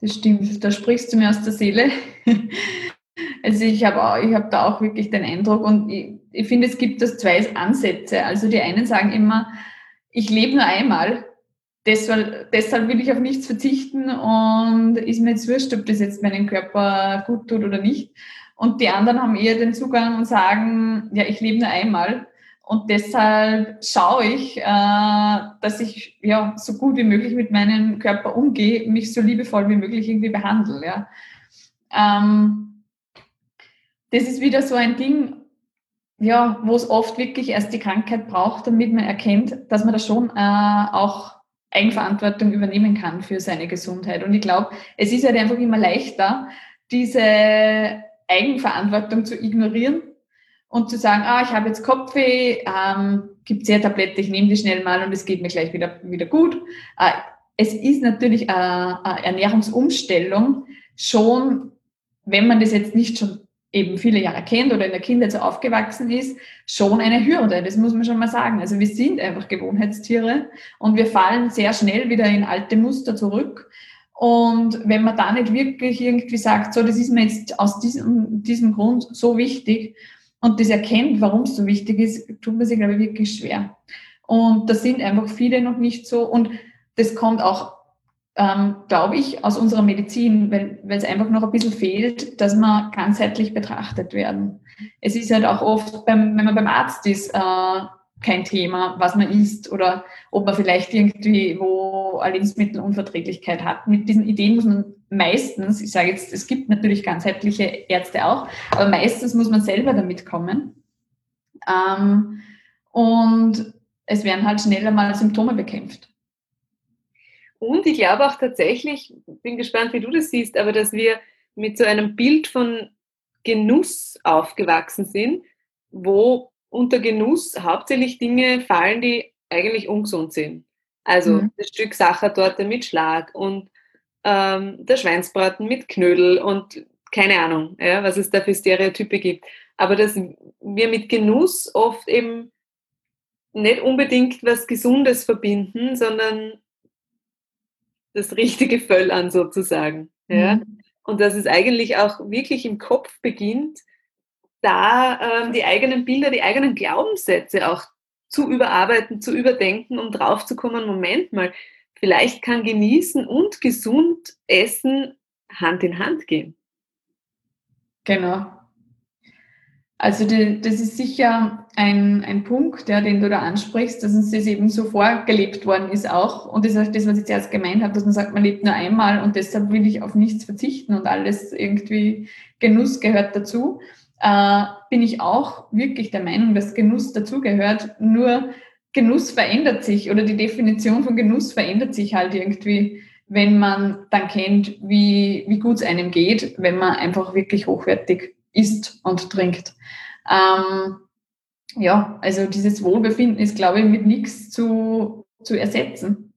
Das stimmt, da sprichst du mir aus der Seele. Also ich habe ich hab da auch wirklich den Eindruck und ich, ich finde, es gibt das zwei Ansätze. Also die einen sagen immer, ich lebe nur einmal, deshalb, deshalb will ich auf nichts verzichten und ist mir jetzt wurscht, ob das jetzt meinem Körper gut tut oder nicht. Und die anderen haben eher den Zugang und sagen, ja, ich lebe nur einmal und deshalb schaue ich, äh, dass ich ja so gut wie möglich mit meinem Körper umgehe, mich so liebevoll wie möglich irgendwie behandle. Ja. Ähm, das ist wieder so ein Ding, ja, wo es oft wirklich erst die Krankheit braucht, damit man erkennt, dass man da schon äh, auch Eigenverantwortung übernehmen kann für seine Gesundheit. Und ich glaube, es ist halt einfach immer leichter, diese Eigenverantwortung zu ignorieren und zu sagen, ah, ich habe jetzt Kopfweh, ähm, gibt es Tablette, ich nehme die schnell mal und es geht mir gleich wieder, wieder gut. Äh, es ist natürlich eine, eine Ernährungsumstellung schon, wenn man das jetzt nicht schon eben viele Jahre kennt oder in der Kindheit so aufgewachsen ist, schon eine Hürde. Das muss man schon mal sagen. Also wir sind einfach Gewohnheitstiere und wir fallen sehr schnell wieder in alte Muster zurück. Und wenn man da nicht wirklich irgendwie sagt, so, das ist mir jetzt aus diesem, diesem Grund so wichtig und das erkennt, warum es so wichtig ist, tut man sich, glaube ich, wirklich schwer. Und da sind einfach viele noch nicht so. Und das kommt auch ähm, glaube ich, aus unserer Medizin, weil, es einfach noch ein bisschen fehlt, dass man ganzheitlich betrachtet werden. Es ist halt auch oft, beim, wenn man beim Arzt ist, äh, kein Thema, was man isst oder ob man vielleicht irgendwie wo eine Lebensmittelunverträglichkeit hat. Mit diesen Ideen muss man meistens, ich sage jetzt, es gibt natürlich ganzheitliche Ärzte auch, aber meistens muss man selber damit kommen. Ähm, und es werden halt schneller mal Symptome bekämpft. Und ich glaube auch tatsächlich, bin gespannt, wie du das siehst, aber dass wir mit so einem Bild von Genuss aufgewachsen sind, wo unter Genuss hauptsächlich Dinge fallen, die eigentlich ungesund sind. Also mhm. das Stück Sachertorte mit Schlag und ähm, der Schweinsbraten mit Knödel und keine Ahnung, ja, was es da für Stereotype gibt. Aber dass wir mit Genuss oft eben nicht unbedingt was Gesundes verbinden, sondern das richtige Föll an sozusagen. Ja? Mhm. Und dass es eigentlich auch wirklich im Kopf beginnt, da ähm, die eigenen Bilder, die eigenen Glaubenssätze auch zu überarbeiten, zu überdenken, um draufzukommen, Moment mal, vielleicht kann genießen und gesund essen Hand in Hand gehen. Genau. Also die, das ist sicher ein, ein Punkt, ja, den du da ansprichst, dass uns das eben so vorgelebt worden ist auch. Und das ist das, was ich zuerst gemeint habe, dass man sagt, man lebt nur einmal und deshalb will ich auf nichts verzichten und alles irgendwie Genuss gehört dazu. Äh, bin ich auch wirklich der Meinung, dass Genuss dazugehört. Nur Genuss verändert sich oder die Definition von Genuss verändert sich halt irgendwie, wenn man dann kennt, wie, wie gut es einem geht, wenn man einfach wirklich hochwertig isst und trinkt. Ähm, ja, also dieses Wohlbefinden ist, glaube ich, mit nichts zu, zu ersetzen.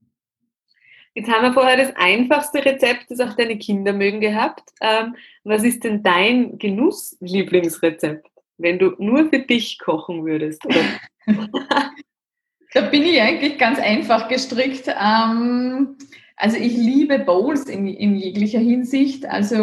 Jetzt haben wir vorher das einfachste Rezept, das auch deine Kinder mögen, gehabt. Ähm, was ist denn dein Genuss-Lieblingsrezept, wenn du nur für dich kochen würdest? da bin ich eigentlich ganz einfach gestrickt. Ähm, also ich liebe Bowls in, in jeglicher Hinsicht. Also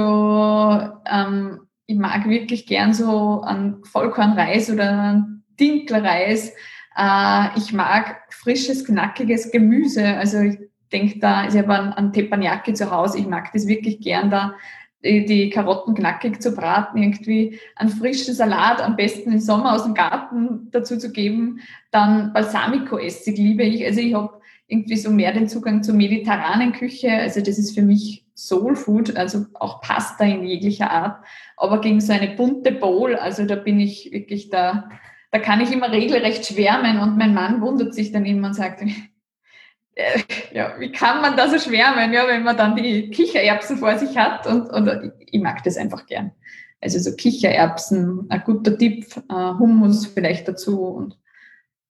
ähm, ich mag wirklich gern so an Vollkornreis oder an Dinkelreis. Äh, ich mag frisches, knackiges Gemüse. Also ich denke da, ich habe an, an Teppanyaki zu Hause. Ich mag das wirklich gern da, die Karotten knackig zu braten, irgendwie einen frischen Salat am besten im Sommer aus dem Garten dazu zu geben. Dann Balsamico-Essig liebe ich. Also ich habe irgendwie so mehr den Zugang zur mediterranen Küche. Also das ist für mich Soul Food, also auch Pasta in jeglicher Art. Aber gegen so eine bunte Bowl, also da bin ich wirklich da, da kann ich immer regelrecht schwärmen und mein Mann wundert sich dann immer und sagt, äh, ja, wie kann man da so schwärmen, ja, wenn man dann die Kichererbsen vor sich hat und, und ich mag das einfach gern. Also so Kichererbsen, ein guter Tipp, äh, Hummus vielleicht dazu und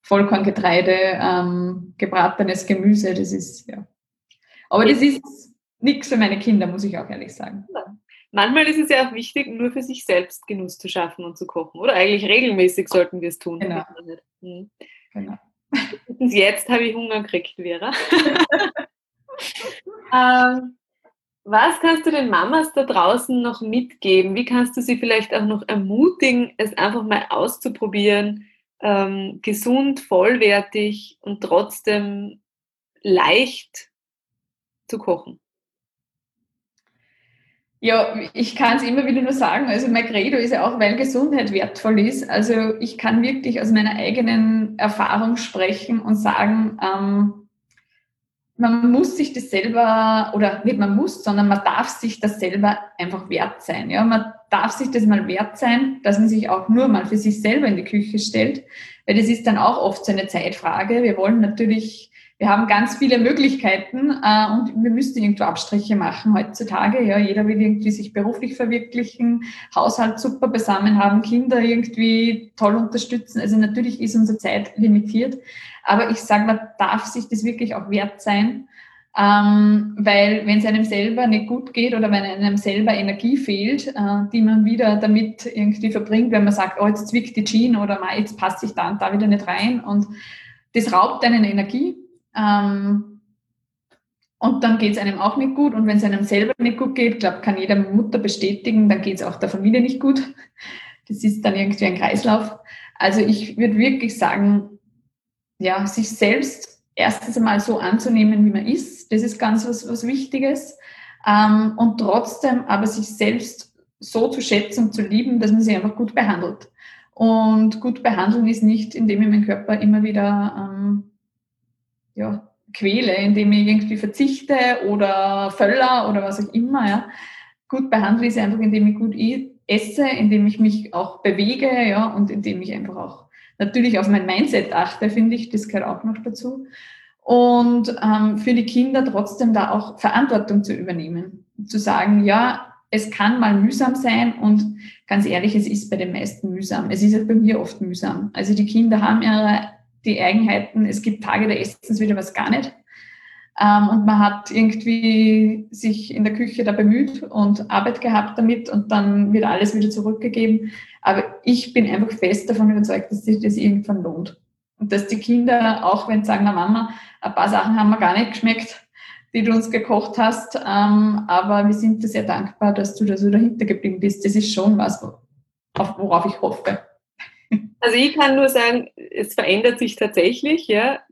Vollkorngetreide, ähm, gebratenes Gemüse, das ist, ja. Aber das ist nichts für meine Kinder, muss ich auch ehrlich sagen. Manchmal ist es ja auch wichtig, nur für sich selbst Genuss zu schaffen und zu kochen. Oder eigentlich regelmäßig sollten wir es tun. Genau. Hm. genau. Jetzt habe ich Hunger gekriegt, Vera. ähm, was kannst du den Mamas da draußen noch mitgeben? Wie kannst du sie vielleicht auch noch ermutigen, es einfach mal auszuprobieren? ähm, gesund, vollwertig und trotzdem leicht zu kochen? Ja, ich kann es immer wieder nur sagen. Also mein Credo ist ja auch, weil Gesundheit wertvoll ist. Also ich kann wirklich aus meiner eigenen Erfahrung sprechen und sagen, ähm, man muss sich das selber, oder nicht man muss, sondern man darf sich das selber einfach wert sein. Ja? Man darf sich das mal wert sein, dass man sich auch nur mal für sich selber in die Küche stellt, weil das ist dann auch oft so eine Zeitfrage. Wir wollen natürlich, wir haben ganz viele Möglichkeiten äh, und wir müssen irgendwo Abstriche machen heutzutage. Ja, jeder will irgendwie sich beruflich verwirklichen, Haushalt super beisammen haben, Kinder irgendwie toll unterstützen. Also natürlich ist unsere Zeit limitiert. Aber ich sage, man darf sich das wirklich auch wert sein, ähm, weil wenn es einem selber nicht gut geht oder wenn einem selber Energie fehlt, äh, die man wieder damit irgendwie verbringt, wenn man sagt, oh, jetzt zwickt die Jeans oder jetzt passe ich da und da wieder nicht rein und das raubt einen Energie. Ähm, und dann geht es einem auch nicht gut. Und wenn es einem selber nicht gut geht, glaube kann jeder Mutter bestätigen, dann geht es auch der Familie nicht gut. Das ist dann irgendwie ein Kreislauf. Also ich würde wirklich sagen, ja, sich selbst erstens einmal so anzunehmen, wie man ist. Das ist ganz was, was Wichtiges. Ähm, und trotzdem aber sich selbst so zu schätzen und zu lieben, dass man sich einfach gut behandelt. Und gut behandeln ist nicht, indem ich meinen Körper immer wieder ähm, ja, quäle, indem ich irgendwie verzichte oder völler oder was auch immer. Ja. Gut behandeln ist einfach, indem ich gut esse, indem ich mich auch bewege ja, und indem ich einfach auch natürlich auf mein Mindset achte, finde ich, das gehört auch noch dazu. Und ähm, für die Kinder trotzdem da auch Verantwortung zu übernehmen. Zu sagen, ja, es kann mal mühsam sein und ganz ehrlich, es ist bei den meisten mühsam. Es ist auch bei mir oft mühsam. Also die Kinder haben ihre die Eigenheiten, es gibt Tage, da essen sie wieder was gar nicht. Ähm, und man hat irgendwie sich in der Küche da bemüht und Arbeit gehabt damit und dann wird alles wieder zurückgegeben. Aber ich bin einfach fest davon überzeugt, dass sich das irgendwann lohnt. Und dass die Kinder, auch wenn sie sagen, na Mama, ein paar Sachen haben mir gar nicht geschmeckt, die du uns gekocht hast, ähm, aber wir sind dir sehr dankbar, dass du da so dahinter geblieben bist. Das ist schon was, worauf ich hoffe. Also ich kann nur sagen, es verändert sich tatsächlich, ja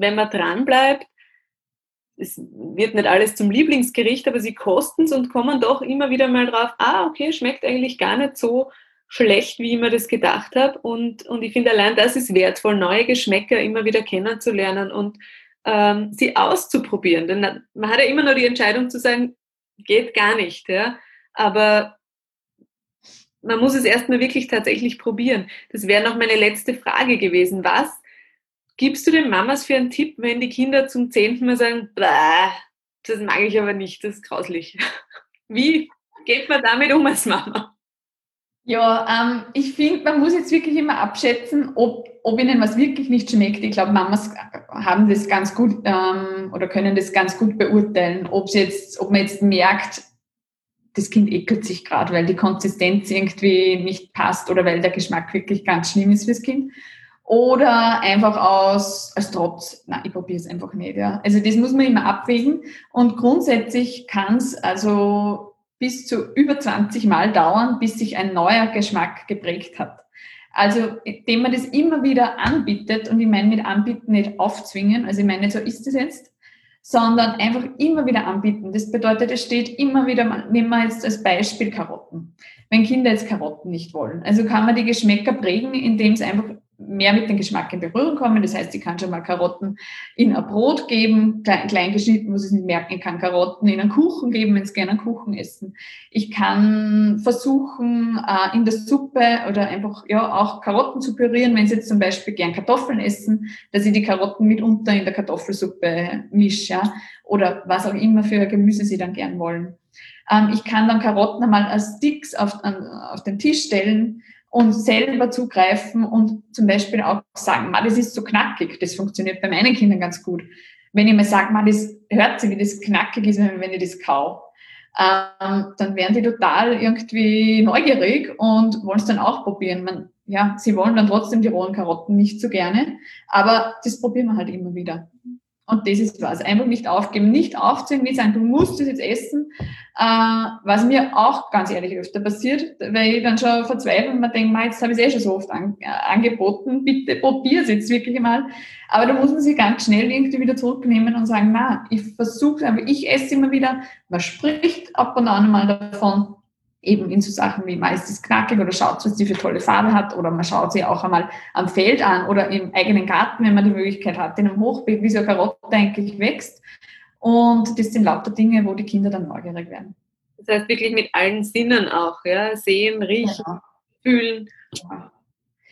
wenn man dran bleibt, es wird nicht alles zum Lieblingsgericht, aber sie kosten es und kommen doch immer wieder mal drauf, ah, okay, schmeckt eigentlich gar nicht so schlecht, wie ich mir das gedacht habe. Und, und ich finde, allein das ist wertvoll, neue Geschmäcker immer wieder kennenzulernen und ähm, sie auszuprobieren. Denn man hat ja immer nur die Entscheidung zu sagen, geht gar nicht. Ja? Aber man muss es erstmal wirklich tatsächlich probieren. Das wäre noch meine letzte Frage gewesen. Was gibst du den Mamas für einen Tipp, wenn die Kinder zum zehnten Mal sagen, das mag ich aber nicht, das ist grauslich. Wie geht man damit um als Mama? Ja, ähm, ich finde, man muss jetzt wirklich immer abschätzen, ob, ob ihnen was wirklich nicht schmeckt. Ich glaube, Mamas haben das ganz gut ähm, oder können das ganz gut beurteilen, ob, jetzt, ob man jetzt merkt, das Kind ekelt sich gerade, weil die Konsistenz irgendwie nicht passt oder weil der Geschmack wirklich ganz schlimm ist fürs Kind. Oder einfach aus, als Trotz, na, ich probiere es einfach nicht. Ja. Also das muss man immer abwägen. Und grundsätzlich kann es also bis zu über 20 Mal dauern, bis sich ein neuer Geschmack geprägt hat. Also, indem man das immer wieder anbietet, und ich meine mit anbieten nicht aufzwingen, also ich meine so ist es jetzt, sondern einfach immer wieder anbieten. Das bedeutet, es steht immer wieder, nehmen wir jetzt als Beispiel Karotten. Wenn Kinder jetzt Karotten nicht wollen, also kann man die Geschmäcker prägen, indem es einfach mehr mit dem Geschmack in Berührung kommen. Das heißt, ich kann schon mal Karotten in ein Brot geben, klein, klein geschnitten, muss ich nicht merken. Ich kann Karotten in einen Kuchen geben, wenn sie gerne einen Kuchen essen. Ich kann versuchen, äh, in der Suppe oder einfach ja auch Karotten zu pürieren, wenn sie jetzt zum Beispiel gern Kartoffeln essen, dass ich die Karotten mitunter in der Kartoffelsuppe mische, ja, oder was auch immer für Gemüse sie dann gern wollen. Ähm, ich kann dann Karotten einmal als Sticks auf, auf den Tisch stellen und selber zugreifen und zum Beispiel auch sagen, das ist so knackig. Das funktioniert bei meinen Kindern ganz gut. Wenn ich mir sage, das hört sich, wie das knackig ist, wenn ich das kau, ähm, dann werden die total irgendwie neugierig und wollen es dann auch probieren. Man, ja, sie wollen dann trotzdem die rohen Karotten nicht so gerne, aber das probieren wir halt immer wieder. Und das ist was. Einfach nicht aufgeben, nicht aufzwingen, nicht sagen, du musst das jetzt essen. Äh, was mir auch ganz ehrlich öfter passiert, weil ich dann schon verzweifle und mir denke, jetzt habe ich es eh schon so oft an, äh, angeboten, bitte probier es jetzt wirklich mal. Aber da muss man sich ganz schnell irgendwie wieder zurücknehmen und sagen, na, ich versuche einfach, ich esse immer wieder. Man spricht ab und an mal davon. Eben in so Sachen wie mal ist es knackig oder schaut, was die für tolle Farbe hat oder man schaut sie auch einmal am Feld an oder im eigenen Garten, wenn man die Möglichkeit hat, in einem Hochbeet, wie so eine Karotte eigentlich wächst. Und das sind lauter Dinge, wo die Kinder dann neugierig werden. Das heißt wirklich mit allen Sinnen auch, ja? Sehen, riechen, ja. fühlen. Ja.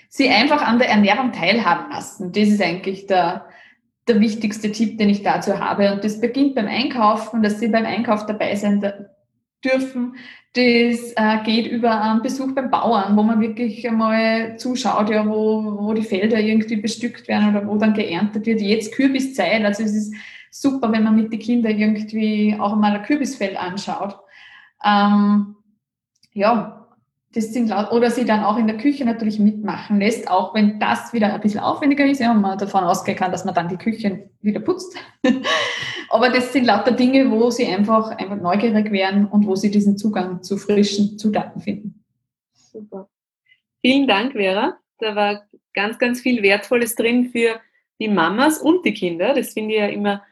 Sie einfach an der Ernährung teilhaben lassen. Das ist eigentlich der, der wichtigste Tipp, den ich dazu habe. Und das beginnt beim Einkaufen, dass Sie beim Einkauf dabei sein dürfen. Das äh, geht über einen Besuch beim Bauern, wo man wirklich einmal zuschaut, ja, wo, wo die Felder irgendwie bestückt werden oder wo dann geerntet wird. Jetzt Kürbiszeit, also es ist super, wenn man mit den Kindern irgendwie auch mal ein Kürbisfeld anschaut. Ähm, ja, das sind oder sie dann auch in der Küche natürlich mitmachen lässt, auch wenn das wieder ein bisschen aufwendiger ist, und man davon ausgehen kann, dass man dann die Küche wieder putzt. Aber das sind lauter Dinge, wo sie einfach, einfach neugierig werden und wo sie diesen Zugang zu frischen Zutaten finden. Super. Vielen Dank, Vera. Da war ganz, ganz viel Wertvolles drin für die Mamas und die Kinder. Das finde ich ja immer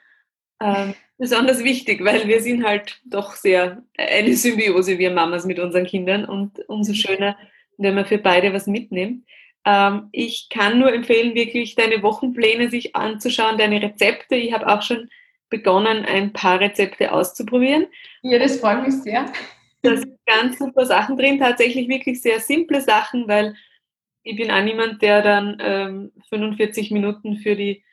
ähm, besonders wichtig, weil wir sind halt doch sehr eine Symbiose, wir Mamas mit unseren Kindern und umso mhm. schöner, wenn man für beide was mitnimmt. Ähm, ich kann nur empfehlen, wirklich deine Wochenpläne sich anzuschauen, deine Rezepte. Ich habe auch schon begonnen, ein paar Rezepte auszuprobieren. Ja, das freut mich sehr. Da sind ganz super Sachen drin, tatsächlich wirklich sehr simple Sachen, weil ich bin auch niemand, der dann ähm, 45 Minuten für die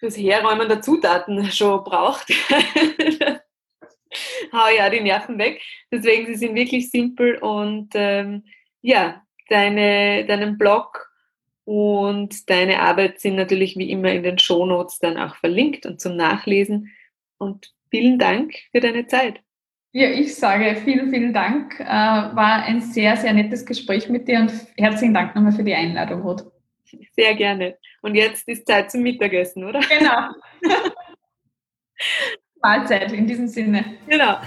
fürs Herräumen der Zutaten schon braucht. Hau ja die Nerven weg. Deswegen, sie sind wirklich simpel und ähm, ja, deine, deinen Blog und deine Arbeit sind natürlich wie immer in den Shownotes dann auch verlinkt und zum Nachlesen. Und vielen Dank für deine Zeit. Ja, ich sage vielen, vielen Dank. Äh, war ein sehr, sehr nettes Gespräch mit dir und herzlichen Dank nochmal für die Einladung, Ruth. Sehr gerne. Und jetzt ist Zeit zum Mittagessen, oder? Genau. Mahlzeit in diesem Sinne. Genau.